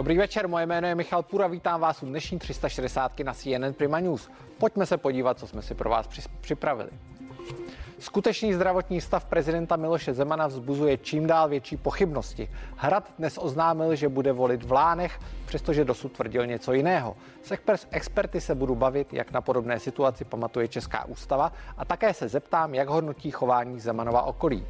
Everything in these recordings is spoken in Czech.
Dobrý večer, moje jméno je Michal Pura, vítám vás u dnešní 360 na CNN Prima News. Pojďme se podívat, co jsme si pro vás připravili. Skutečný zdravotní stav prezidenta Miloše Zemana vzbuzuje čím dál větší pochybnosti. Hrad dnes oznámil, že bude volit v Lánech, přestože dosud tvrdil něco jiného. S experty se budu bavit, jak na podobné situaci pamatuje Česká ústava a také se zeptám, jak hodnotí chování Zemanova okolí.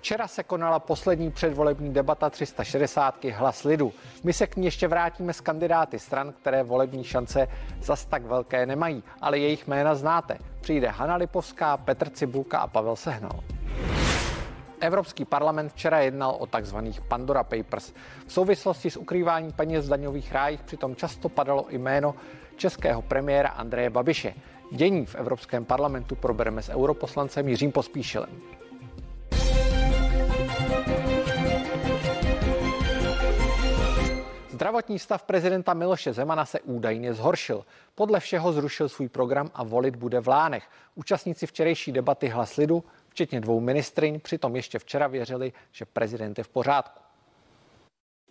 Včera se konala poslední předvolební debata 360 hlas lidu. My se k ní ještě vrátíme s kandidáty stran, které volební šance zas tak velké nemají, ale jejich jména znáte. Přijde Hanna Lipovská, Petr Cibulka a Pavel Sehnal. Evropský parlament včera jednal o takzvaných Pandora Papers. V souvislosti s ukrýváním peněz v daňových rájích přitom často padalo jméno českého premiéra Andreje Babiše. Dění v Evropském parlamentu probereme s europoslancem Jiřím Pospíšilem. Zdravotní stav prezidenta Miloše Zemana se údajně zhoršil. Podle všeho zrušil svůj program a volit bude v Lánech. Účastníci včerejší debaty Hlas lidu, včetně dvou ministryň, přitom ještě včera věřili, že prezident je v pořádku.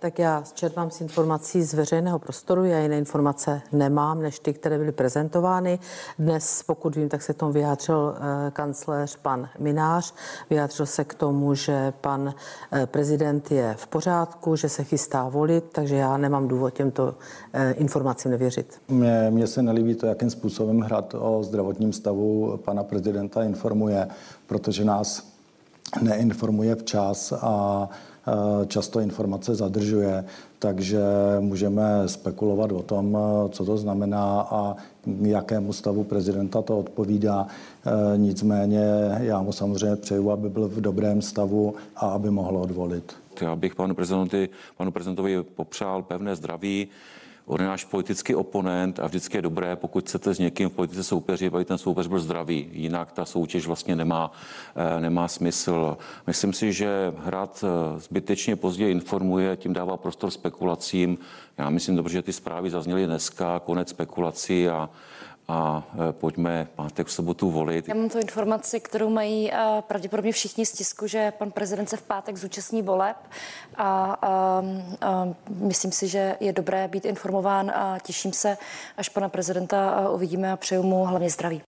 Tak já čerpám z informací z veřejného prostoru, já jiné informace nemám, než ty, které byly prezentovány. Dnes, pokud vím, tak se k tomu vyjádřil eh, kancléř pan Minář, vyjádřil se k tomu, že pan eh, prezident je v pořádku, že se chystá volit, takže já nemám důvod těmto eh, informacím nevěřit. Mně, mně se nelíbí to, jakým způsobem hrad o zdravotním stavu pana prezidenta informuje, protože nás neinformuje včas a často informace zadržuje, takže můžeme spekulovat o tom, eh, co to znamená a jakému stavu prezidenta to odpovídá. Eh, nicméně já mu samozřejmě přeju, aby byl v dobrém stavu a aby mohl odvolit. Já bych panu prezidentovi, panu prezidentovi popřál pevné zdraví, On je náš politický oponent a vždycky je dobré, pokud chcete s někým v politice soupeřit, aby ten soupeř byl zdravý. Jinak ta soutěž vlastně nemá, eh, nemá smysl. Myslím si, že Hrad eh, zbytečně později informuje, tím dává prostor spekulacím. Já myslím dobře, že ty zprávy zazněly dneska, konec spekulací a a e, pojďme pátek v sobotu volit. Já mám tu informaci, kterou mají e, pravděpodobně všichni z tisku, že pan prezident se v pátek zúčastní voleb a, a, a myslím si, že je dobré být informován a těším se, až pana prezidenta uvidíme a přeju mu hlavně zdraví.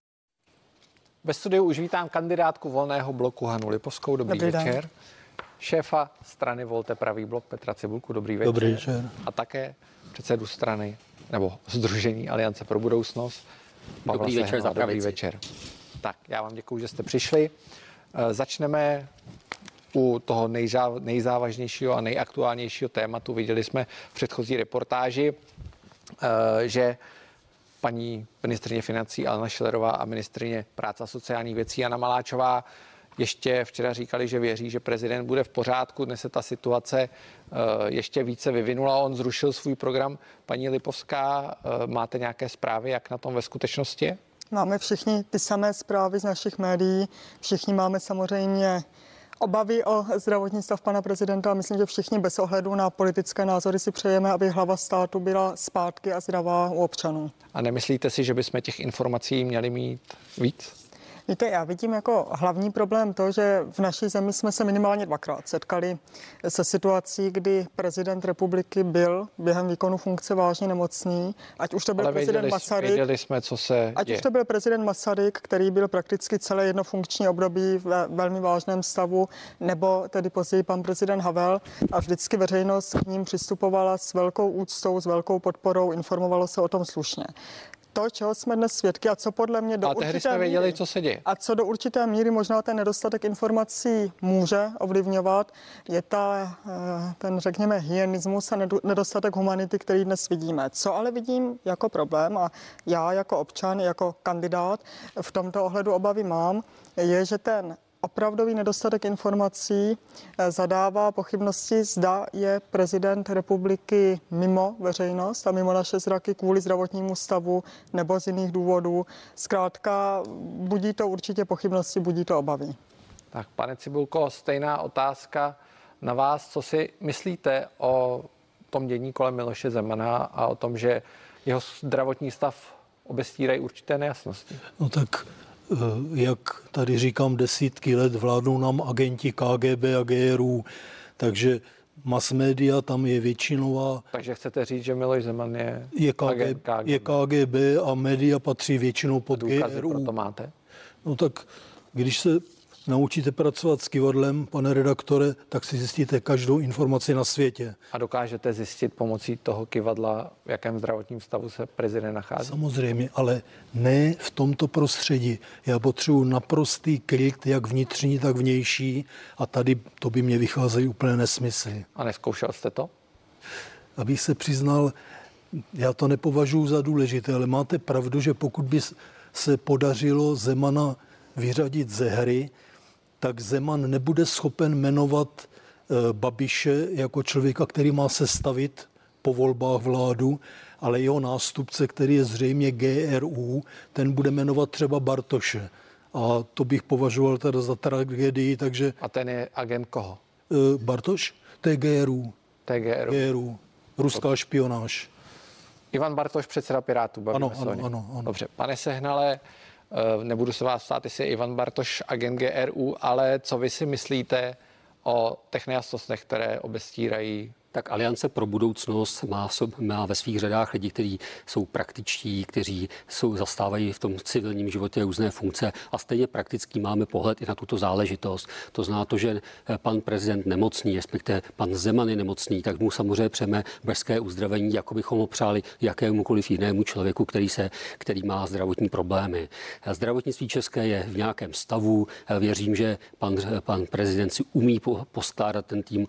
Ve studiu už vítám kandidátku volného bloku Hanu Lipovskou. Dobrý, Dobrý večer. Den. Šéfa strany Volte pravý blok Petra Cibulku. Dobrý večer. Dobrý večer. A také předsedu strany nebo Združení Aliance pro budoucnost Pavla Dobrý Sehna, večer za Dobrý večer. Tak, já vám děkuji, že jste přišli. Eh, začneme u toho nejzá, nejzávažnějšího a nejaktuálnějšího tématu. Viděli jsme v předchozí reportáži, eh, že paní ministrině financí Alena Šelerová a ministrině práce a sociálních věcí Jana Maláčová ještě včera říkali, že věří, že prezident bude v pořádku. Dnes se ta situace eh, ještě více vyvinula. On zrušil svůj program. Paní Lipovská, eh, máte nějaké zprávy, jak na tom ve skutečnosti je? Máme všichni ty samé zprávy z našich médií. Všichni máme samozřejmě obavy o zdravotní stav pana prezidenta myslím, že všichni bez ohledu na politické názory si přejeme, aby hlava státu byla zpátky a zdravá u občanů. A nemyslíte si, že bychom těch informací měli mít víc? Víte, já vidím jako hlavní problém to, že v naší zemi jsme se minimálně dvakrát setkali se situací, kdy prezident republiky byl během výkonu funkce vážně nemocný, ať už to byl Ale prezident věděli, Masaryk. Věděli jsme, co se Ať už to byl prezident Masaryk, který byl prakticky celé jedno funkční období ve velmi vážném stavu, nebo tedy později pan prezident Havel a vždycky veřejnost k ním přistupovala s velkou úctou, s velkou podporou, informovalo se o tom slušně to, čeho jsme dnes svědky a co podle mě do a určité jsme věděli, míry, co se děje. A co do určité míry možná ten nedostatek informací může ovlivňovat, je ta, eh, ten, řekněme, hyenismus a nedostatek humanity, který dnes vidíme. Co ale vidím jako problém a já jako občan, jako kandidát v tomto ohledu obavy mám, je, že ten opravdový nedostatek informací eh, zadává pochybnosti, zda je prezident republiky mimo veřejnost a mimo naše zraky kvůli zdravotnímu stavu nebo z jiných důvodů. Zkrátka, budí to určitě pochybnosti, budí to obavy. Tak, pane Cibulko, stejná otázka na vás. Co si myslíte o tom dění kolem Miloše Zemana a o tom, že jeho zdravotní stav obestírají určité nejasnosti? No tak jak tady říkám, desítky let vládnou nám agenti KGB a GRU, takže mass media, tam je většinová, Takže chcete říct, že Miloš Zeman je, je, agent KG, je KGB a média patří většinou pod pro GRU. to máte? No tak když se naučíte pracovat s kivadlem, pane redaktore, tak si zjistíte každou informaci na světě. A dokážete zjistit pomocí toho kivadla, v jakém zdravotním stavu se prezident nachází? Samozřejmě, ale ne v tomto prostředí. Já potřebuji naprostý klid, jak vnitřní, tak vnější a tady to by mě vycházely úplně nesmysly. A neskoušel jste to? Abych se přiznal, já to nepovažuji za důležité, ale máte pravdu, že pokud by se podařilo Zemana vyřadit ze hry, tak Zeman nebude schopen jmenovat eh, Babiše jako člověka, který má sestavit po volbách vládu, ale jeho nástupce, který je zřejmě GRU, ten bude jmenovat třeba Bartoše. A to bych považoval teda za tragédii, takže A ten je agent koho? eh, Bartoš, to je GRU, TGR. GRU, ruská špionáž. Ivan Bartoš, předseda Pirátů. Ano, ano, ano, ano. Dobře, pane Sehnale, eh, nebudu se vás ptát, jestli je Ivan Bartoš agent GRU, ale co vy si myslíte o těch nejasnostech, které obestírají Tak Aliance pro budoucnost má, v sob- má ve svých řadách lidi, kteří jsou praktičtí, kteří jsou, zastávají v tom civilním životě různé funkce a stejně praktický máme pohled i na tuto záležitost. To zná to, že eh, pan prezident nemocný, respektive pan Zeman je nemocný, tak mu samozřejmě přeme brzké uzdravení, jako bychom ho přáli jakémukoliv jinému člověku, který, se, který má zdravotní problémy. Eh, Zdravotnictví české je v nějakém stavu. Eh, Věřím, že pan, pan prezident si umí po- poskládat ten tým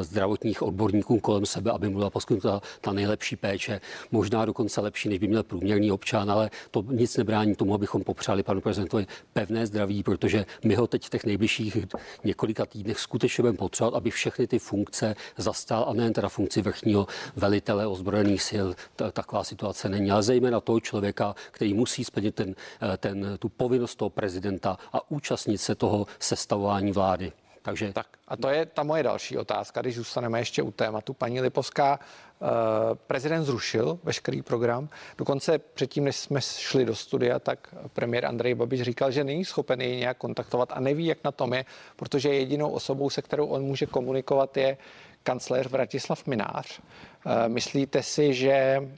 zdravotních odborníků kolem sebe, aby mu byla poskytnuta ta nejlepší péče, možná dokonce lepší, než by měl průměrný občan, ale to nic nebrání tomu, abychom popřáli panu prezidentovi pevné zdraví, protože my ho teď v těch nejbližších několika týdnech skutečně budeme potřebovat, aby všechny ty funkce zastal a nejen teda funkci vrchního velitele ozbrojených sil. Ta, taková situace není, ale zejména toho člověka, který musí splnit ten, eh, ten, tu povinnost toho prezidenta a účastnit se toho sestavování vlády. Takže Tak a to je ta moje další otázka, když zůstaneme ještě u tématu. Paní Lipovská, eh, prezident zrušil veškerý program. Dokonce předtím, než jsme šli do studia, tak premiér Andrej Babiš říkal, že není schopen jej nějak kontaktovat a neví, jak na tom je, protože jedinou osobou, se kterou on může komunikovat, je kancléř Vratislav Minář. Eh, Myslíte si, že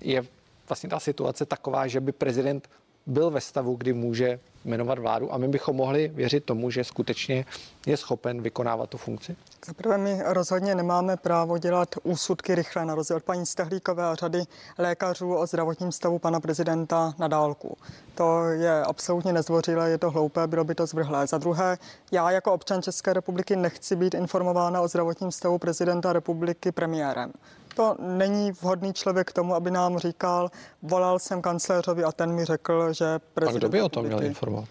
je vlastně ta situace taková, že by prezident byl ve stavu, kdy může jmenovat vládu a my bychom mohli věřit tomu, že skutečně je schopen vykonávat tu funkci? Zaprvé my rozhodně nemáme právo dělat úsudky rychle, na rozdíl od paní Stehlíkové a řady lékařů o zdravotním stavu pana prezidenta na dálku. To je absolutně nezdvořilé, je to hloupé, bylo by to zvrhlé. Za druhé, já jako občan České republiky nechci být informována o zdravotním stavu prezidenta republiky premiérem. To není vhodný člověk k tomu, aby nám říkal, volal jsem kancléřovi a ten mi řekl, že A prezident kdo by o tom měl informovat?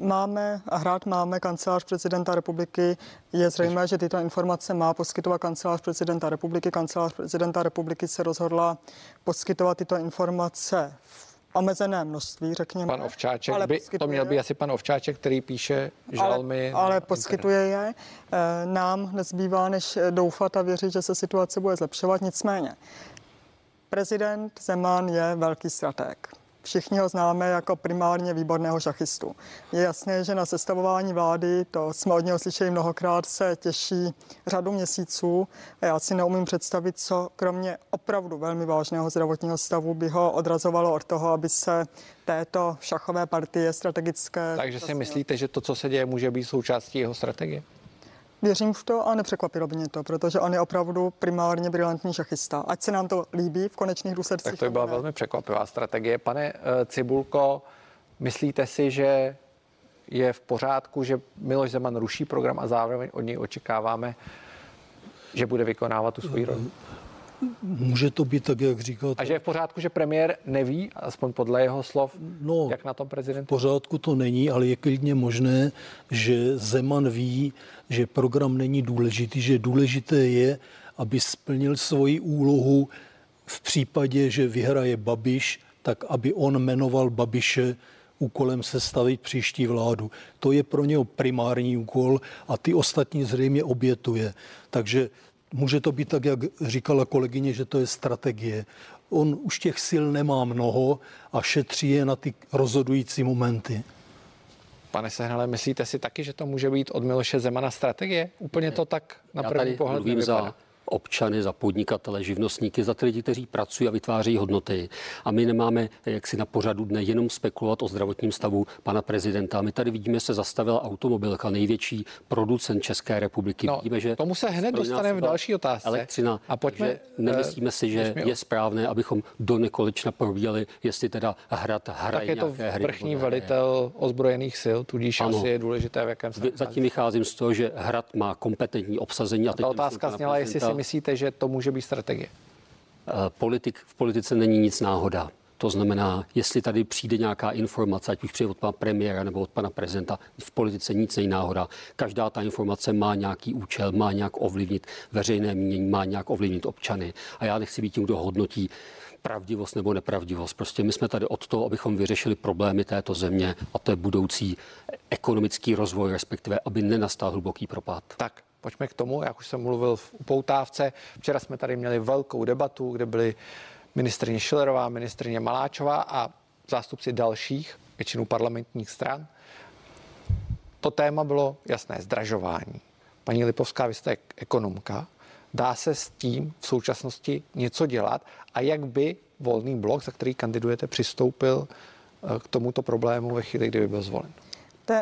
Máme a hrát máme kancelář prezidenta republiky. Je zřejmé, že tyto informace má poskytovat kancelář prezidenta republiky. Kancelář prezidenta republiky se rozhodla poskytovat tyto informace v omezené množství, řekněme. Pan Ovčáček, ale by, to měl být asi pan Ovčáček, který píše žalmy. ale, ale poskytuje je. Eh, Nám nezbývá, než doufat a věřit, že se situace bude zlepšovat. Nicméně, prezident Zeman je velký strateg. Všichni ho známe jako primárně výborného šachistu. Je jasné, že na sestavování vlády, to jsme od něho slyšeli mnohokrát, se těší řadu měsíců a já si neumím představit, co kromě opravdu velmi vážného zdravotního stavu by ho odrazovalo od toho, aby se této šachové partie strategické... Takže si myslíte, že to, co se děje, může být součástí jeho strategie? Věřím v to a nepřekvapilo by mě to, protože on je opravdu primárně brilantní šachista. Ať se nám to líbí v konečných důsledcích. Tak to by byla ne. velmi překvapivá strategie. Pane eh, Cibulko, myslíte si, že je v pořádku, že Miloš Zeman ruší program a zároveň od něj očekáváme, že bude vykonávat tu svoji roli? Může to být tak, jak říkáte. A že je v pořádku, že premiér neví, aspoň podle jeho slov, No, jak na tom v prezident? pořádku to není, ale je klidně možné, že Zeman ví, že program není důležitý, že důležité je, aby splnil svoji úlohu v případě, že vyhraje Babiš, tak aby on jmenoval Babiše úkolem sestavit příští vládu. To je pro něho primární úkol a ty ostatní zřejmě obětuje. Takže může to být tak, jak říkala kolegyně, že to je strategie. On už těch sil nemá mnoho a šetří je na ty rozhodující momenty. Pane Sehnale, myslíte si taky, že to může být od Miloše Zemana strategie? Úplně to tak na Já první tady pohled mluvím nevypadá. za občany, za podnikatele, živnostníky, za ty lidi, kteří pracují a vytvářejí hodnoty. A my nemáme jak si na pořadu dne jenom spekulovat o zdravotním stavu pana prezidenta. My tady vidíme, se zastavila automobilka, největší producent České republiky. No, vidíme, že tomu se hned dostaneme v další otázce. Elektřina. A pojďme, že nemyslíme si, eh, že je správné, abychom do nekolečna probíjeli, jestli teda hrad tak hraje je to hry. vrchní nehraje. velitel ozbrojených sil, tudíž Ano. asi je důležité, v jakém se. Zatím vycházím z toho, že hrad má kompetentní obsazení. A, teď Ta otázka zněla, jestli si prezidenta. myslíte, že to může být strategie. Eh, politik, v politice není nic náhoda. To znamená, jestli tady přijde nějaká informace, ať už přijde od pana premiéra nebo od pana prezidenta, v politice nic není náhoda. Každá ta informace má nějaký účel, má nějak ovlivnit veřejné mínění, má nějak ovlivnit občany. A já nechci být tím, kdo hodnotí pravdivost nebo nepravdivost. Prostě my jsme tady od toho, abychom vyřešili problémy této země a to je budoucí ekonomický rozvoj, respektive aby nenastal hluboký propad. Tak, pojďme k tomu, jak už jsem mluvil v upoutávce. Včera jsme tady měli velkou debatu, kde byly ministrině Šilerová, ministrině Maláčová a zástupci dalších, většinou parlamentních stran. To téma bylo jasné, zdražování. Paní Lipovská, vy jste ekonomka. Dá se s tím v současnosti něco dělat a jak by volný blok, za který kandidujete, přistoupil eh, k tomuto problému ve chvíli, kdy by byl zvolen?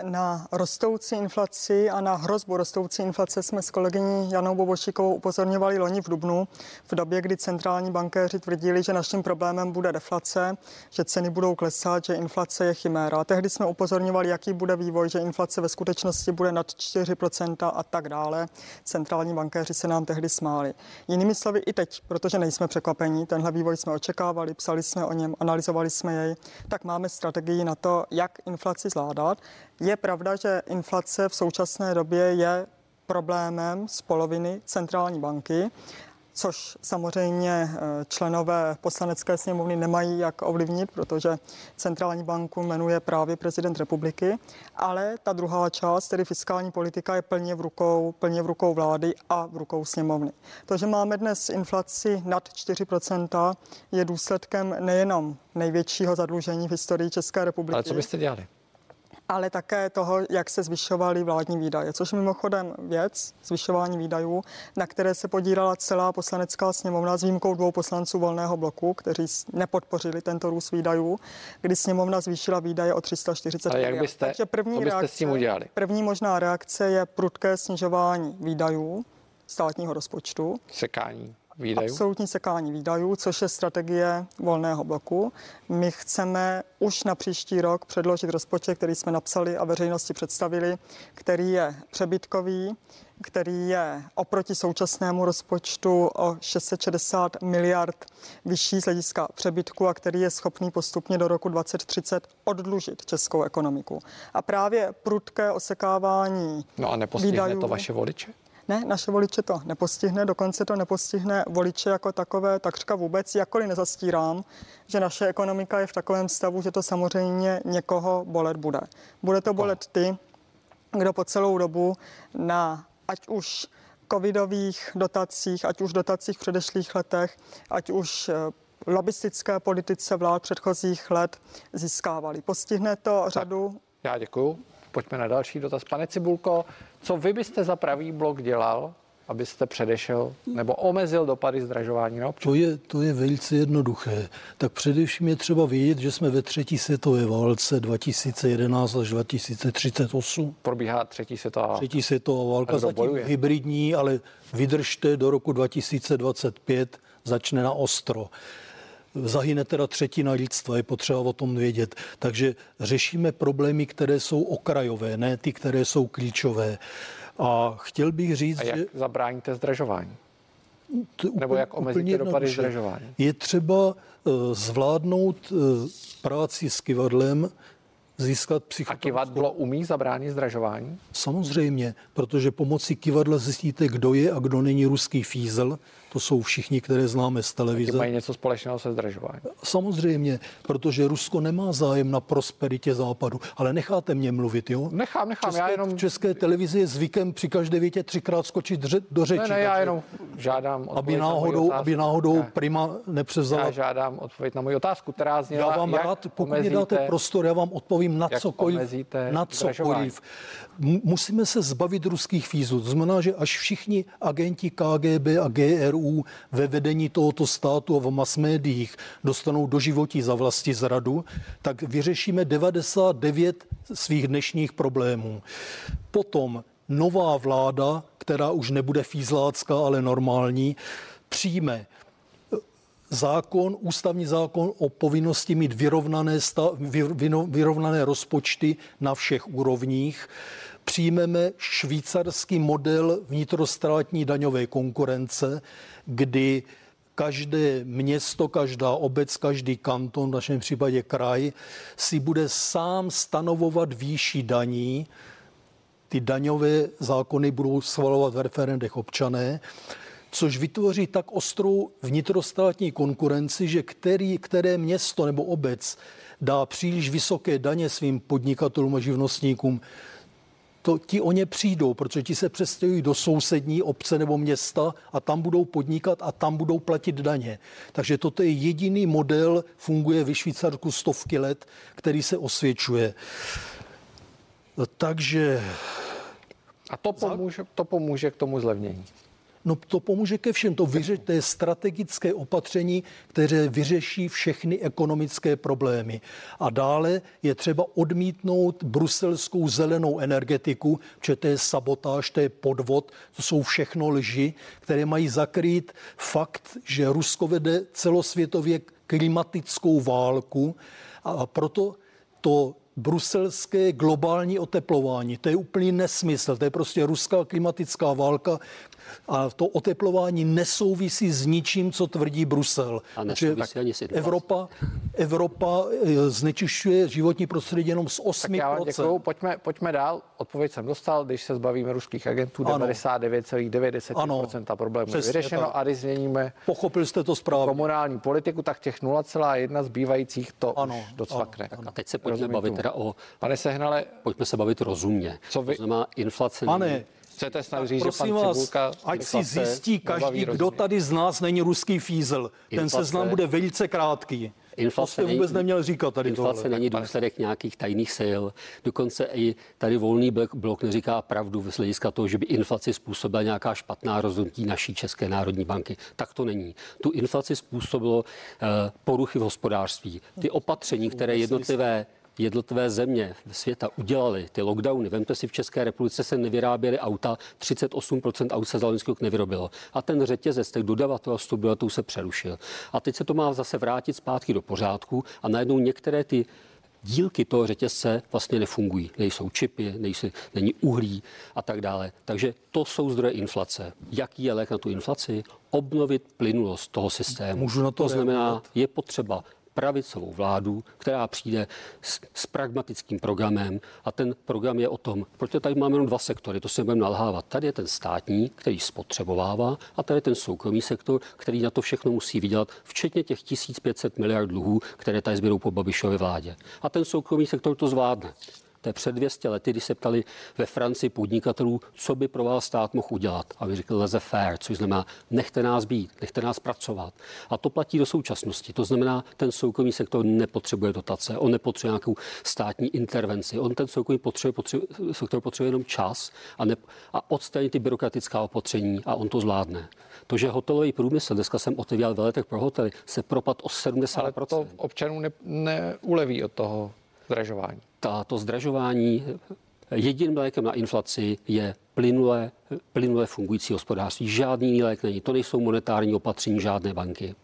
Na rostoucí inflaci a na hrozbu rostoucí inflace jsme s kolegyní Janou Bobošíkovou upozorňovali loni v Dubnu, v době, kdy centrální bankéři tvrdili, že naším problémem bude deflace, že ceny budou klesat, že inflace je chiméra. Tehdy jsme upozorňovali, jaký bude vývoj, že inflace ve skutečnosti bude nad 4% a tak dále. Centrální bankéři se nám tehdy smáli. Jinými slovy i teď, protože nejsme překvapení, tenhle vývoj jsme očekávali, psali jsme o něm, analyzovali jsme jej, tak máme strategii na to, jak inflaci zvládat. Je pravda, že inflace v současné době je problémem z poloviny centrální banky, což samozřejmě eh, členové poslanecké sněmovny nemají jak ovlivnit, protože centrální banku jmenuje právě prezident republiky, ale ta druhá část, tedy fiskální politika, je plně v rukou, plně v rukou vlády a v rukou sněmovny. To, že máme dnes inflaci nad 4%, je důsledkem nejenom největšího zadlužení v historii České republiky Ale co byste dělali? Ale také toho, jak se zvyšovaly vládní výdaje, což je mimochodem věc zvyšování výdajů, na které se podírala celá poslanecká sněmovna s výjimkou dvou poslanců volného bloku, kteří s- nepodpořili tento růst výdajů, kdy sněmovna zvýšila výdaje o 340 Ale jak byste- Takže první co byste s reakce, tím udělali? První možná reakce je prudké snižování výdajů státního rozpočtu. Sekání výdajů? Absolutní sekání výdajů, což je strategie volného bloku. My chceme už na příští rok předložit rozpočet, který jsme napsali a veřejnosti představili, který je přebytkový, který je oproti současnému rozpočtu o 660 miliard vyšší z hlediska přebytku a který je schopný postupně do roku 2030 oddlužit českou ekonomiku. A právě prudké osekávání No a nepostihne výdajů- to vaše voliče? Ne, naše voliče to nepostihne, dokonce to nepostihne voliče jako takové takřka vůbec, jakkoliv nezastírám, že naše ekonomika je v takovém stavu, že to samozřejmě někoho bolet bude. Bude to bolet ty, kdo po celou dobu na ať už covidových dotacích, ať už dotacích v předešlých letech, ať už eh, lobistické politice vlád předchozích let získávali. Postihne to řadu Já děkuju. Pojďme na další dotaz. Pane Cibulko, co vy byste za pravý blok dělal, abyste předešel nebo omezil dopady zdražování na občany? To je, to je velice jednoduché. Tak především je třeba vědět, že jsme ve třetí světové válce 2011 až 2038. Probíhá třetí světová Třetí světová válka zatím bojuje? hybridní, ale vydržte do roku 2025, začne na ostro. Zahyne teda třetina lidstva, je potřeba o tom vědět. Takže řešíme problémy, které jsou okrajové, ne ty, které jsou klíčové. A chtěl bych říct, A jak že zabráníte zdražování? to je Nebo jak omezíte úplně dopady zdražování? Je třeba eh, zvládnout eh, práci s kivadlem, získat A psychoterapii. kivadlo umí zabránit zdražování? Samozřejmě, protože pomocí kivadla zjistíte, kdo je a kdo není ruský fízel. To jsou všichni, které známe z televize. mají něco společného se zdražováním. Samozřejmě, protože Rusko nemá zájem na prosperitě západu. Ale necháte mě mluvit, jo? Nechám, nechám, České, já jenom... v české televizi je zvykem při každé větě třikrát skočit dře- do řeči. Ne, ne, já jenom žádám aby na náhodou, otázku. aby náhodou Já- prima nepřevzala Já žádám odpověď na moji otázku, která zněla, Já vám jak rád, pokud mi omezíte... dáte prostor, já vám odpovím na cokoliv. Na cokoliv. Musíme se zbavit ruských fízů. To znamená, že až všichni agenti KGB a GRU ve vedení tohoto státu a v mass médiích dostanou do životí za vlasti zradu, tak vyřešíme 99 svých dnešních problémů. Potom nová vláda, která už nebude fízlácká, ale normální, přijme zákon, ústavní zákon o povinnosti mít vyrovnané, sta, vyrovnané rozpočty na všech úrovních. Přijmeme švýcarský model vnitrostátní daňové konkurence, kdy každé město, každá obec, každý kanton, v našem případě kraj, si bude sám stanovovat výši daní, ty daňové zákony budou schvalovat v referendech občané, což vytvoří tak ostrou vnitrostátní konkurenci, že který, které město nebo obec dá příliš vysoké daně svým podnikatelům a živnostníkům, to ti o ně přijdou, protože ti se přestěhují do sousední obce nebo města a tam budou podnikat a tam budou platit daně. Takže toto je jediný model, funguje ve Švýcarsku stovky let, který se osvědčuje. Takže A to pomůže, to pomůže k tomu zlevnění. No to pomůže ke všem. To, vyře, to je strategické opatření, které vyřeší všechny ekonomické problémy. A dále je třeba odmítnout bruselskou zelenou energetiku, protože to je sabotáž, to je podvod, to jsou všechno lži, které mají zakrýt fakt, že Rusko vede celosvětově klimatickou válku a proto to bruselské globální oteplování. To je úplný nesmysl. To je prostě ruská klimatická válka a to oteplování nesouvisí s ničím, co tvrdí Brusel. A nesouvisí ani s inflací. Evropa, Evropa eh, znečišťuje životní prostředí jenom z 8%. Tak já vám děkuju. Pojďme, pojďme dál. Odpověď jsem dostal. Když se zbavíme ruských agentů, Ano. 99,9% problémů je vyřešeno tak. a když změníme Pochopil jste to správně. komunální politiku, tak těch 0,1 zbývajících to Ano, už docvakne. A teď se pojďme Rozumím bavit tomu. teda o, Pane Sehnale, pojďme se bavit rozumně. Co vy- To znamená, inflace Pane, není- chcete snad říct, že Prosím pan vás, Cibulka ať si inflace zjistí každý, kdo tady z nás není ruský fízel. Ten Inflace- seznam bude velice krátký. to jste vůbec neměl říkat tady Inflace tohle. není důsledek nějakých tajných sil. Dokonce i tady volný blok, neříká pravdu z hlediska toho, že by inflaci způsobila nějaká špatná rozhodnutí naší České národní banky. Tak to není. Tu inflaci způsobilo eh, poruchy v hospodářství. Ty opatření, které jednotlivé jednotlivé země světa udělali ty lockdowny. Vemte si, v České republice se nevyráběly auta, 38% aut se za loňský nevyrobilo. A ten řetězec těch dodavatelství obyvatel se přerušil. A teď se to má zase vrátit zpátky do pořádku a najednou některé ty dílky toho řetězce vlastně nefungují. Nejsou čipy, nejsou, není uhlí a tak dále. Takže to jsou zdroje inflace. Jaký je lék na tu inflaci? Obnovit plynulost toho systému. Můžu na to to znamená, je potřeba pravicovou vládu, která přijde s, s pragmatickým programem a ten program je o tom, protože tady máme jenom dva sektory, to se budeme nalhávat. Tady je ten státní, který spotřebovává a tady je ten soukromý sektor, který na to všechno musí vydělat, včetně těch 1500 miliard dluhů, které tady zběrou po Babišově vládě. A ten soukromý sektor to zvládne. To je před 200 lety, kdy se ptali ve Francii podnikatelů, co by pro vás stát mohl udělat. A vy řekli leze fair, což znamená, nechte nás být, nechte nás pracovat. A to platí do současnosti. To znamená, ten soukromý sektor nepotřebuje dotace, on nepotřebuje nějakou státní intervenci. On ten soukromý potřebuje, potřebuje, sektor potřebuje jenom čas a, ne, a odstranit ty byrokratická opatření a on to zvládne. To, že hotelový průmysl, dneska jsem otevíral veletek pro hotely, se propad o 70%. Ale to občanům ne, neuleví od toho zdražování. ta, to zdražování jediným lékem na inflaci je plynule, plynule fungující hospodářství. Žádný jiný lék není. To nejsou monetární opatření žádné banky.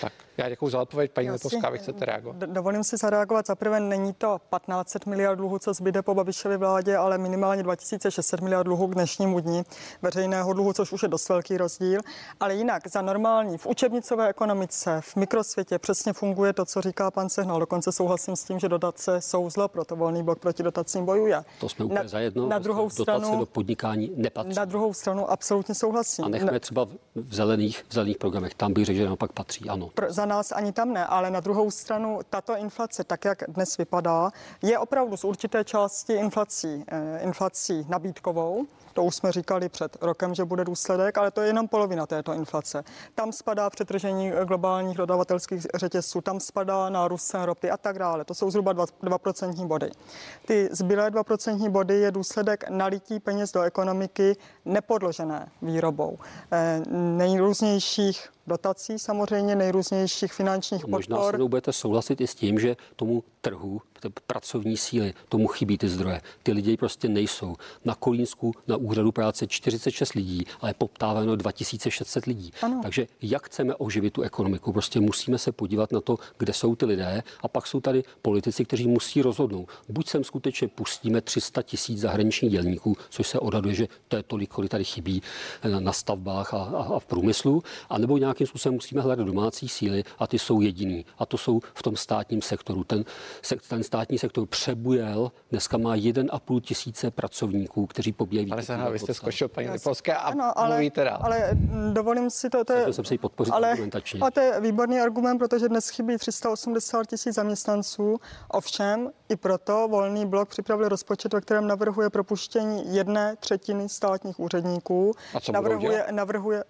Tak já děkuji za odpověď. Paní Lipovská, vy chcete reagovat? D- Dovolím si zareagovat. Za prvé není to 1500 miliard dluhu, co zbyde po Babišově vládě, ale minimálně 2600 miliard dluhu k dnešnímu dní veřejného dluhu, což už je dost velký rozdíl. Ale jinak za normální v učebnicové ekonomice, v mikrosvětě přesně funguje to, co říká pan Sehnal. Dokonce souhlasím s tím, že dotace jsou zlo, proto volný blok proti dotacím bojuje. To jsme úplně na, zajedno. Na druhou Dotace stranu, do podnikání nepatří. na druhou stranu absolutně souhlasím. A nechme třeba v- v zelených, v zelených programech. Tam bych řekl, že naopak patří. Ano. Pro, za nás ani tam ne, ale na druhou stranu tato inflace, tak jak dnes vypadá, je opravdu z určité části inflací, eh, inflací nabídkovou, to už jsme říkali před rokem, že bude důsledek, ale to je jenom polovina této inflace. Tam spadá přetržení globálních dodavatelských řetězců, tam spadá nárůst cen ropy a tak dále. To jsou zhruba 2%, body. Ty zbylé 2% body je důsledek nalití peněz do ekonomiky nepodložené výrobou. Eh, nejrůznějších dotací, samozřejmě nejrůznějších finančních podpor. Možná se budete souhlasit i s tím, že tomu trhu, pracovní síly, tomu chybí ty zdroje. Ty lidi prostě nejsou. Na Kolínsku, na úřadu práce 46 lidí, ale poptáváno 2600 lidí. Ano. Takže jak chceme oživit tu ekonomiku? Prostě musíme se podívat na to, kde jsou ty lidé a pak jsou tady politici, kteří musí rozhodnout. Buď sem skutečně pustíme 300 tisíc zahraničních dělníků, což se odhaduje, že to je tolik, kolik tady chybí na stavbách a, a, a v průmyslu, anebo nějakým způsobem musíme hledat domácí síly a ty jsou jediný. A to jsou v tom státním sektoru. Ten, ten státní sektor přebujel, dneska má 1,5 tisíce pracovníků, kteří pobíjají. Pane Sehna, vy jste skočil paní Lipolské a ano, ale, mluvíte dál. Ale dovolím si to. to je, jsem se podpořit ale, argumentačně. A to je výborný argument, protože dnes chybí 380 tisíc zaměstnanců. Ovšem i proto volný blok připravil rozpočet, ve kterém navrhuje propuštění jedné třetiny státních úředníků. A co navrhuje, navrhuje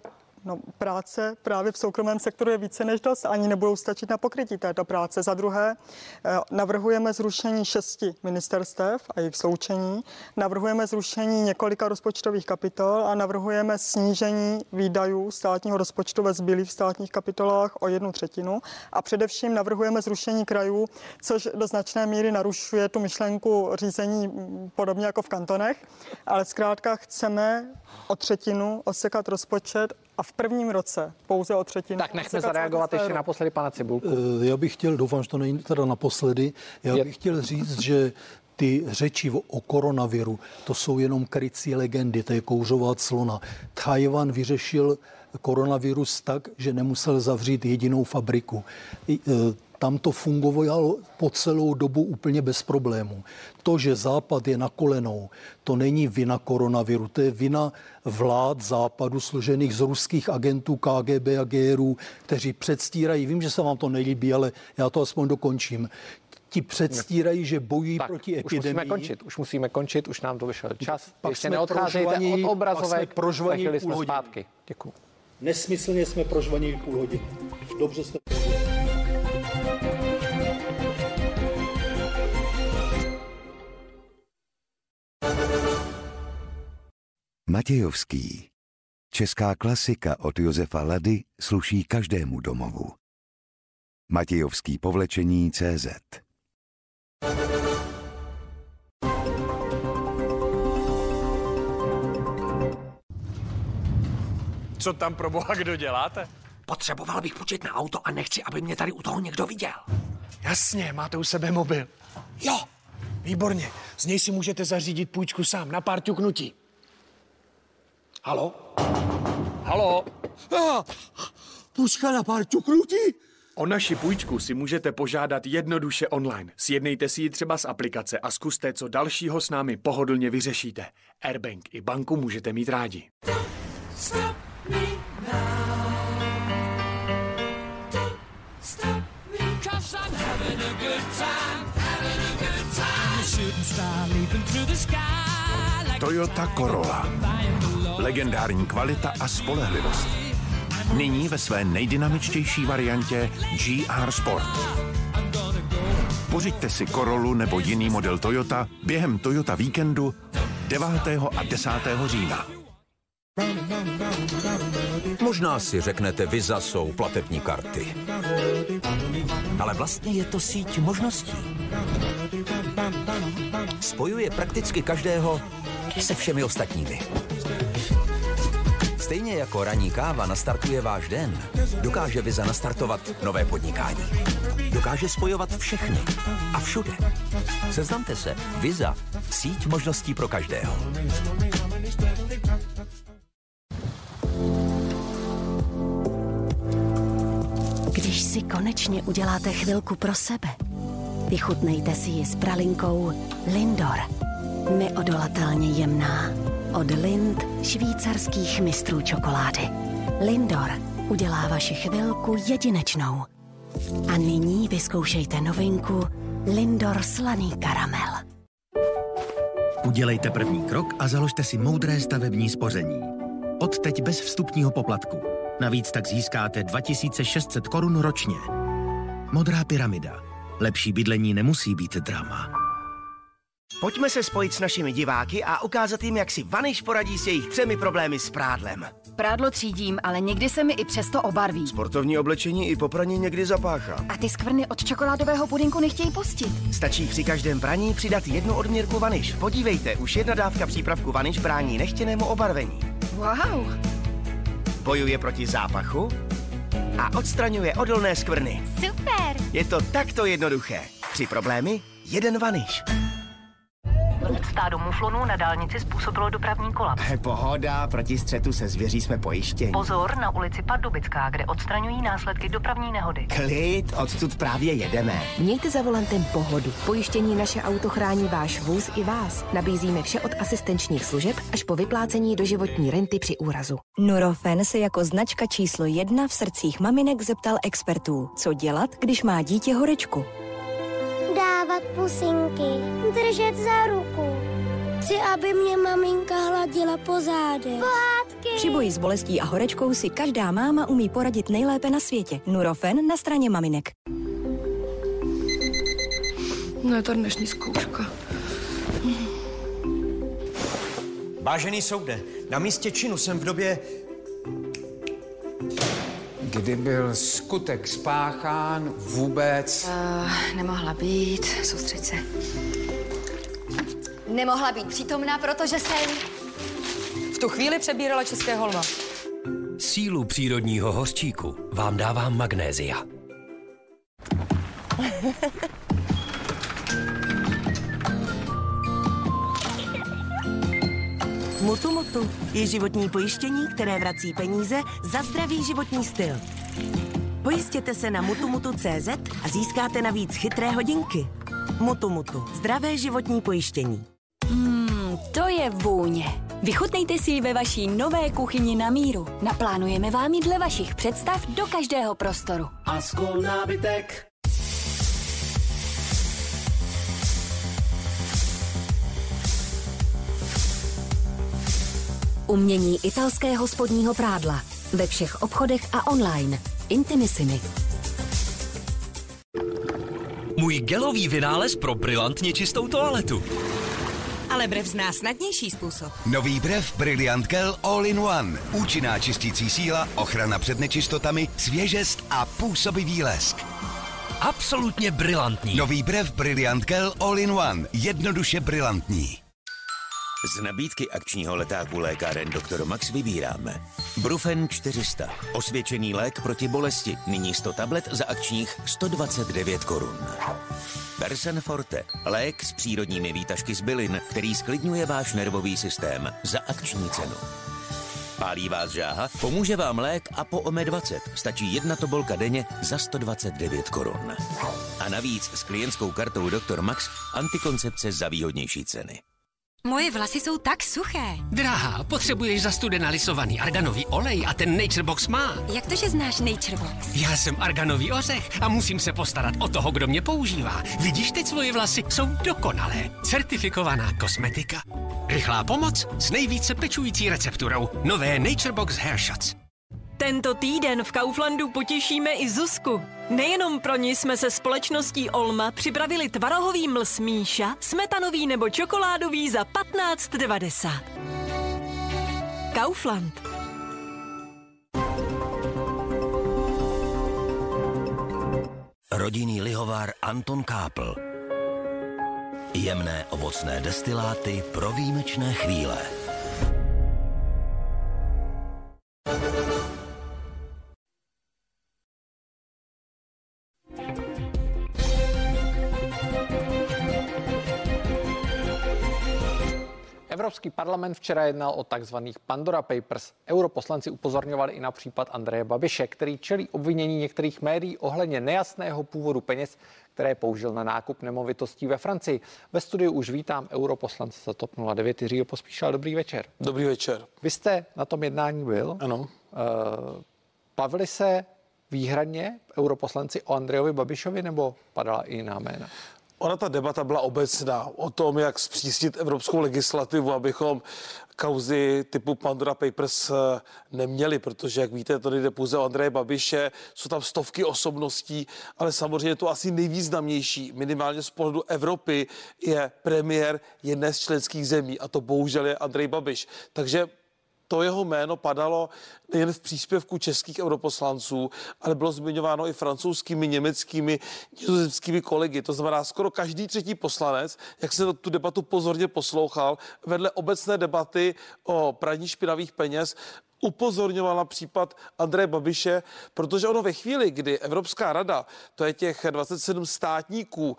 No, práce právě v soukromém sektoru je více než dost, ani nebudou stačit na pokrytí této práce. Za druhé, eh, navrhujeme zrušení šesti ministerstev a jejich sloučení, navrhujeme zrušení několika rozpočtových kapitol a navrhujeme snížení výdajů státního rozpočtu ve zbylých státních kapitolách o jednu třetinu a především navrhujeme zrušení krajů, což do značné míry narušuje tu myšlenku řízení podobně jako v kantonech, ale zkrátka chceme o třetinu osekat rozpočet a v prvním roce pouze o třetinu. Tak nechme zareagovat ještě naposledy pana Cibulku. Eh, já bych chtěl, doufám, že to není teda naposledy, já bych chtěl říct, že ty řeči o koronaviru, to jsou jenom krycí legendy, to je kouřová clona. Tajvan vyřešil koronavirus tak, že nemusel zavřít jedinou fabriku. Tam to fungovalo po celou dobu úplně bez problémů. To, že Západ je na kolenou, to není vina koronaviru, to je vina vlád Západu složených z ruských agentů KGB a GRU, kteří předstírají, vím, že se vám to nelíbí, ale já to aspoň dokončím, ti předstírají, že bojují tak, proti epidemii. Už musíme končit, už musíme končit, už nám to vyšel čas. Pak Ještě neodcházejte od obrazovek, prožvaní jsme zpátky. Děkuji. Nesmyslně jsme prožvaní půl hodiny. Dobře jste... Matějovský. Česká klasika od Josefa Lady sluší každému domovu. Matějovský povlečení CZ Co tam pro boha kdo děláte? Potřeboval bych počít na auto a nechci, aby mě tady u toho někdo viděl. Jasně, máte u sebe mobil. Jo. Výborně, z něj si můžete zařídit půjčku sám na pár ťuknutí. Halo? Halo? Ah, půjčka na pár ťuknutí? O naši půjčku si můžete požádat jednoduše online. Sjednejte si ji třeba z aplikace a zkuste, co dalšího s námi pohodlně vyřešíte. Airbank i banku můžete mít rádi. Toyota Corolla. Legendární kvalita a spolehlivost. Nyní ve své nejdynamičtější variantě GR Sport. Pořiďte si Corollu nebo jiný model Toyota během Toyota víkendu 9. a 10. října. Možná si řeknete, Visa jsou platební karty. Ale vlastně je to síť možností. Spojuje prakticky každého se všemi ostatními. Stejně jako ranní káva nastartuje váš den, dokáže Visa nastartovat nové podnikání. Dokáže spojovat všechny a všude. Seznamte se. Visa. Síť možností pro každého. Když si konečně uděláte chvilku pro sebe, vychutnejte si ji s pralinkou Lindor. Neodolatelně jemná. Od Lind švýcarských mistrů čokolády. Lindor udělá vaši chvilku jedinečnou. A nyní vyzkoušejte novinku Lindor Slaný karamel. Udělejte první krok a založte si moudré stavební spoření. Odteď bez vstupního poplatku. Navíc tak získáte 2600 korun ročně. Modrá pyramida. Lepší bydlení nemusí být drama. Pojďme se spojit s našimi diváky a ukázat jim, jak si Vaniš poradí s jejich třemi problémy s prádlem. Prádlo třídím, ale někdy se mi i přesto obarví. Sportovní oblečení i po praní někdy zapáchá. A ty skvrny od čokoládového pudinku nechtějí pustit. Stačí při každém praní přidat jednu odměrku Vaniš. Podívejte, už jedna dávka přípravku Vaniš brání nechtěnému obarvení. Wow. Bojuje proti zápachu a odstraňuje odolné skvrny. Super. Je to takto jednoduché. Tři problémy, jeden Vaniš. Stádo muflonů na dálnici způsobilo dopravní kolaps. Pohoda, proti střetu se zvěří jsme pojištěni. Pozor na ulici Pardubická, kde odstraňují následky dopravní nehody. Klid, odtud právě jedeme. Mějte za volantem pohodu. Pojištění naše auto chrání váš vůz i vás. Nabízíme vše od asistenčních služeb až po vyplácení doživotní renty při úrazu. Nurofen se jako značka číslo jedna v srdcích maminek zeptal expertů, co dělat, když má dítě horečku. Dávat pusinky, držet za ruku. Chci, aby mě maminka hladila po zádech. Pohádky. Při boji s bolestí a horečkou si každá máma umí poradit nejlépe na světě. Nurofen na straně maminek. No je to dnešní zkouška. Vážený soude, na místě činu jsem v době, Kdy byl skutek spáchán vůbec? Uh, nemohla být, soustřeď se. Nemohla být přítomná, protože jsem v tu chvíli přebírala české holva. Sílu přírodního hořčíku vám dává magnézia. Mutu Mutu je životní pojištění, které vrací peníze za zdravý životní styl. Pojistěte se na mutumutu.cz a získáte navíc chytré hodinky. Mutu Mutu. Zdravé životní pojištění. Hmm, to je vůně. Vychutnejte si ji ve vaší nové kuchyni na míru. Naplánujeme vám ji dle vašich představ do každého prostoru. A skol nábytek. Umění italského spodního prádla. Ve všech obchodech a online. Intimissimi. Můj gelový vynález pro brilantně čistou toaletu. Ale Brev zná snadnější způsob. Nový Brev Brilliant Gel All-in-One. Účinná čistící síla, ochrana před nečistotami, svěžest a působivý lesk. Absolutně brilantní. Nový Brev Brilliant Gel All-in-One. Jednoduše brilantní. Z nabídky akčního letáku lékáren Dr. Max vybíráme. Brufen 400. Osvědčený lék proti bolesti. Nyní 100 tablet za akčních 129 korun. Bersen Forte. Lék s přírodními výtažky z bylin, který sklidňuje váš nervový systém za akční cenu. Pálí vás žáha? Pomůže vám lék Apo 20. Stačí jedna tobolka denně za 129 korun. A navíc s klientskou kartou Dr. Max antikoncepce za výhodnější ceny. Moje vlasy jsou tak suché. Drahá, potřebuješ zastudenalisovaný arganový olej a ten Naturebox má. Jak to, že znáš Naturebox? Já jsem arganový ořech a musím se postarat o toho, kdo mě používá. Vidíš teď svoje vlasy? Jsou dokonalé. Certifikovaná kosmetika. Rychlá pomoc s nejvíce pečující recepturou. Nové Naturebox Hair Shots. Tento týden v Kauflandu potěšíme i Zuzku. Nejenom pro ní jsme se společností Olma připravili tvarohový mls Míša, smetanový nebo čokoládový za 15,90. Kaufland. Rodinný lihovár Anton Kápl. Jemné ovocné destiláty pro výjimečné chvíle. Evropský parlament včera jednal o takzvaných Pandora Papers. Europoslanci upozorňovali i na případ Andreje Babiše, který čelí obvinění některých médií ohledně nejasného původu peněz, které použil na nákup nemovitostí ve Francii. Ve studiu už vítám europoslance za TOP 09 Jiřího Pospíšal. Dobrý večer. Dobrý večer. Vy jste na tom jednání byl. Ano. Uh, bavili se výhradně europoslanci o Andrejovi Babišovi nebo padala i jiná jména? Ona ta debata byla obecná o tom, jak zpřísnit evropskou legislativu, abychom kauzy typu Pandora Papers eh, neměli, protože, jak víte, to nejde pouze o Andreje Babiše, jsou tam stovky osobností, ale samozřejmě to asi nejvýznamnější, minimálně z pohledu Evropy, je premiér jedné z členských zemí a to bohužel je Andrej Babiš. Takže to jeho jméno padalo nejen v příspěvku českých europoslanců, ale bylo zmiňováno i francouzskými, německými, nizozemskými kolegy. To znamená, skoro každý třetí poslanec, jak se tu debatu pozorně poslouchal, vedle obecné debaty o praní špinavých peněz, upozorňoval na případ Andreje Babiše, protože ono ve chvíli, kdy Evropská rada, to je těch 27 státníků,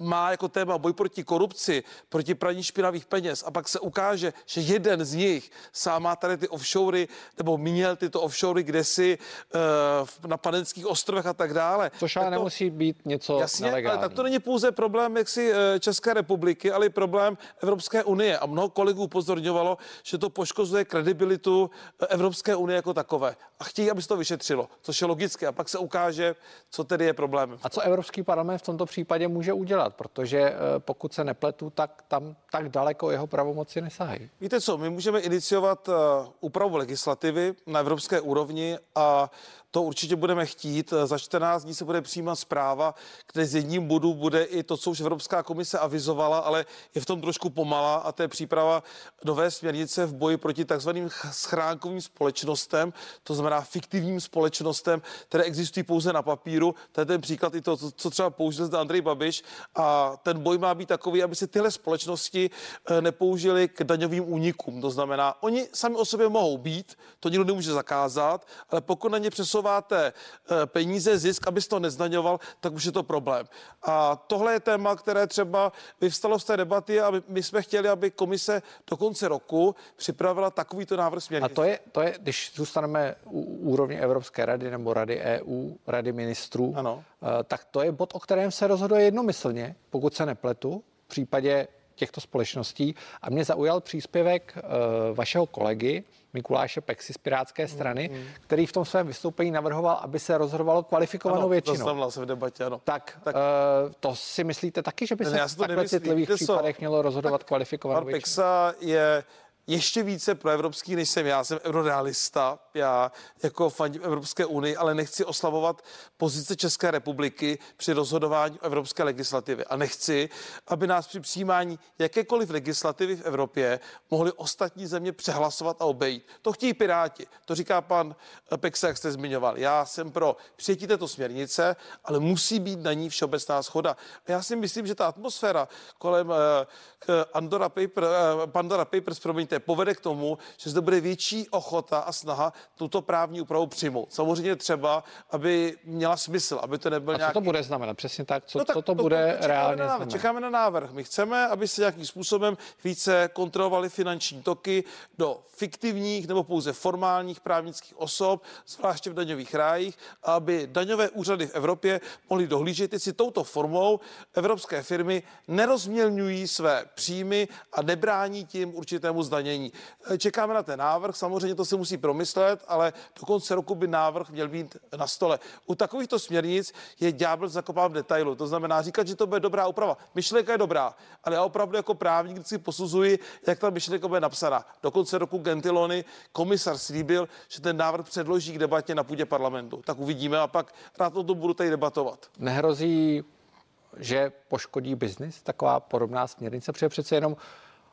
má jako téma boj proti korupci, proti praní špinavých peněz a pak se ukáže, že jeden z nich sám má tady ty offshory nebo měl tyto offshory kdesi uh, na panenských ostrovech a tak dále. Což ale to, nemusí být něco Jasně, nelegální. ale tak to není pouze problém jaksi eh, České republiky, ale i problém Evropské unie. A mnoho kolegů upozorňovalo, že to poškozuje kredibilitu eh, Evropské unie jako takové. A chtějí, aby se to vyšetřilo, což je logické. A pak se ukáže, co tedy je problém. A co Evropský parlament v tomto případě může udělat? Dělat, protože eh, pokud se nepletu, tak tam tak daleko jeho pravomoci nesahají. Víte co, my můžeme iniciovat eh, úpravu legislativy na evropské úrovni a to určitě budeme chtít. Za 14 dní se bude přijímat zpráva, kde z jedním bodu bude i to, co už Evropská komise avizovala, ale je v tom trošku pomala a to je příprava nové směrnice v boji proti takzvaným schránkovým společnostem, to znamená fiktivním společnostem, které existují pouze na papíru. To je ten příklad i to, co třeba použil zde Andrej Babiš a ten boj má být takový, aby se tyhle společnosti eh, nepoužily k daňovým únikům. To znamená, oni sami o sobě mohou být, to nikdo nemůže zakázat, ale pokud na ně přesou přesouváte eh, peníze, zisk, abys to nezdaňoval, tak už je to problém. A tohle je téma, které třeba vyvstalo z té debaty a my jsme chtěli, aby komise do konce roku připravila takovýto návrh směrnice. A to je, to je, když zůstaneme u úrovně Evropské rady nebo Rady EU, Rady ministrů, ano. Eh, tak to je bod, o kterém se rozhoduje jednomyslně, pokud se nepletu, v případě těchto společností. A mě zaujal příspěvek uh, vašeho kolegy Mikuláše Pexy z Pirátské strany, mm, mm. který v tom svém vystoupení navrhoval, aby se rozhodovalo kvalifikovanou ano, většinou. To se v debatě, ano. Tak, tak. Uh, to si myslíte taky, že by se v takhle citlivých případech mělo rozhodovat kvalifikovanou většinou? Pexa je ještě více proevropský, než jsem já. Jsem eurorealista, já jako fandím Evropské unii, ale nechci oslavovat pozice České republiky při rozhodování o evropské legislativě. A nechci, aby nás při přijímání jakékoliv legislativy v Evropě mohly ostatní země přehlasovat a obejít. To chtějí Piráti, to říká pan Pexa, jak jste zmiňoval. Já jsem pro přijetí této směrnice, ale musí být na ní všeobecná schoda. A já si myslím, že ta atmosféra kolem uh, Andora Paper, uh, Pandora Papers, promiňte, povede k tomu, že zde bude větší ochota a snaha tuto právní úpravu přijmout. Samozřejmě třeba, aby měla smysl, aby to nebyl a nějaký... co to bude znamenat? Přesně tak, co, no tak co to, to bude to, reálně na návrh? Čekáme na návrh. My chceme, aby se nějakým způsobem více kontrolovaly finanční toky do fiktivních nebo pouze formálních právnických osob, zvláště v daňových rájích, aby daňové úřady v Evropě mohly dohlížet, jestli touto formou evropské firmy nerozmělňují své příjmy a nebrání tím určitému zdanění zdanění. Eh, čekáme na ten návrh, samozřejmě to se musí promyslet, ale do konce roku by návrh měl být na stole. U takovýchto směrnic je ďábel zakopán v detailu. To znamená říkat, že to bude dobrá úprava. Myšlenka je dobrá, ale já opravdu jako právník si posuzuji, jak ta myšlenka bude napsána. Do konce roku Gentilony komisar slíbil, že ten návrh předloží k debatě na půdě parlamentu. Tak uvidíme a pak rád o tom budu tady debatovat. Nehrozí že poškodí biznis, taková podobná směrnice, protože přece jenom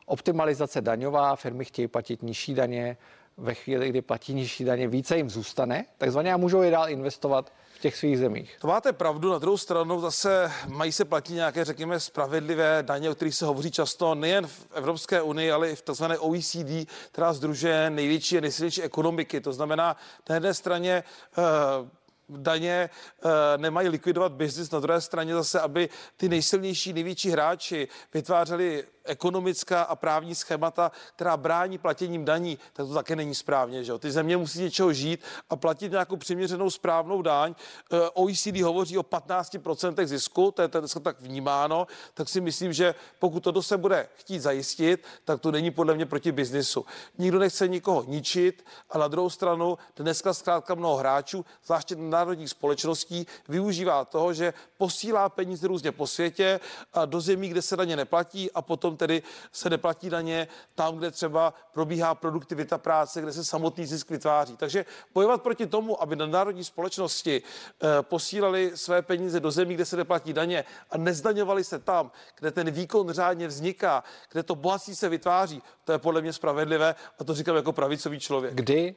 optimalizace daňová, firmy chtějí platit nižší daně, ve chvíli, kdy platí nižší daně, více jim zůstane, takzvaně a můžou je dál investovat v těch svých zemích. To máte pravdu, na druhou stranu zase mají se platit nějaké, řekněme, spravedlivé daně, o kterých se hovoří často nejen v Evropské unii, ale i v tzv. OECD, která združuje největší a nejsilnější ekonomiky. To znamená, na jedné straně uh, daně e, nemají likvidovat biznis, na druhé straně zase, aby ty nejsilnější, největší hráči vytvářeli ekonomická a právní schémata, která brání platěním daní, tak to také není správně. Že jo? Ty země musí něčeho žít a platit nějakou přiměřenou správnou daň. Eh, OECD hovoří o 15% zisku, to je dneska tak vnímáno, tak si myslím, že pokud to se bude chtít zajistit, tak to není podle mě proti biznisu. Nikdo nechce nikoho ničit a na druhou stranu dneska zkrátka mnoho hráčů, zvláště národních společností, využívá toho, že posílá peníze různě po světě a do zemí, kde se daně neplatí a potom tedy se neplatí daně tam, kde třeba probíhá produktivita práce, kde se samotný zisk vytváří. Takže bojovat proti tomu, aby národní společnosti eh, posílali své peníze do zemí, kde se neplatí daně a nezdaňovali se tam, kde ten výkon řádně vzniká, kde to bohatství se vytváří, to je podle mě spravedlivé a to říkám jako pravicový člověk. Kdy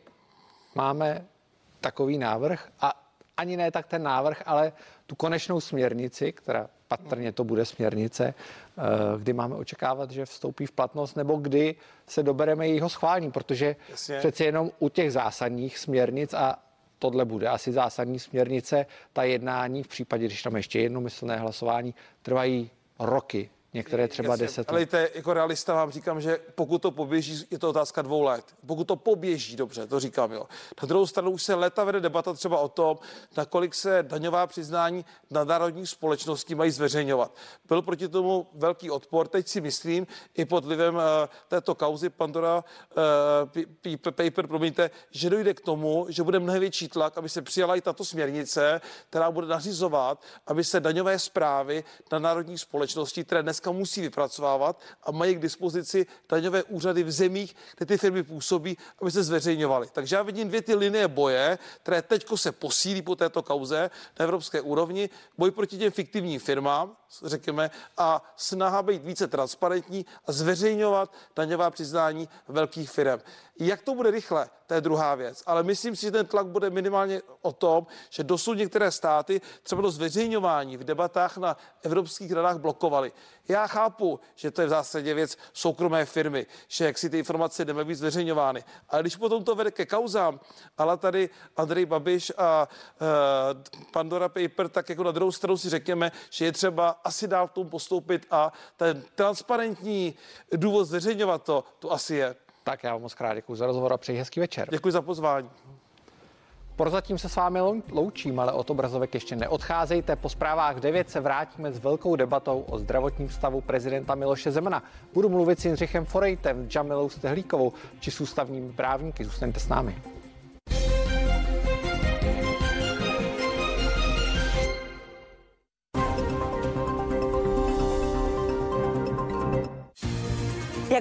máme takový návrh a ani ne tak ten návrh, ale tu konečnou směrnici, která patrně to bude směrnice, eh, kdy máme očekávat, že vstoupí v platnost, nebo kdy se dobereme jejího schválení, protože Jasně. přeci jenom u těch zásadních směrnic a tohle bude asi zásadní směrnice, ta jednání v případě, když tam ještě jednomyslné hlasování, trvají roky, Některé třeba Jasně, 10 let. Ale te, jako realista vám říkám, že pokud to poběží, je to otázka dvou let. Pokud to poběží, dobře, to říkám, jo. Na druhou stranu už se leta vede debata třeba o tom, nakolik se daňová přiznání národních společností mají zveřejňovat. Byl proti tomu velký odpor. Teď si myslím, i pod vlivem uh, této kauzy Pandora uh, Paper, promiňte, že dojde k tomu, že bude mnohem větší tlak, aby se přijala i tato směrnice, která bude nařizovat, aby se daňové zprávy na národních společností, které dnes dneska musí vypracovávat a mají k dispozici daňové úřady v zemích, kde ty firmy působí, aby se zveřejňovaly. Takže já vidím dvě ty linie boje, které teď se posílí po této kauze na evropské úrovni. Boj proti těm fiktivním firmám, řekněme, a snaha být více transparentní a zveřejňovat daňová přiznání velkých firm. Jak to bude rychle, to je druhá věc. Ale myslím si, že ten tlak bude minimálně o tom, že dosud některé státy třeba do zveřejňování v debatách na evropských radách blokovaly. Já chápu, že to je v zásadě věc soukromé firmy, že jak si ty informace nemají být zveřejňovány. Ale když potom to vede ke kauzám, ale tady Andrej Babiš a uh, Pandora Paper, tak jako na druhou stranu si řekněme, že je třeba asi dál v tom postoupit a ten transparentní důvod zveřejňovat to, to asi je. Tak já vám moc krát děkuji za rozhovor a přeji hezký večer. Děkuji za pozvání. Prozatím se s vámi loučím, ale od obrazovek ještě neodcházejte. Po zprávách 9 se vrátíme s velkou debatou o zdravotním stavu prezidenta Miloše Zemana. Budu mluvit s Jindřichem Forejtem, Jamilou Stehlíkovou či s ústavními právníky. Zůstaňte s námi.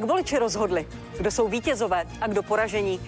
Jak voliči rozhodli, kdo jsou vítězové a kdo poražení?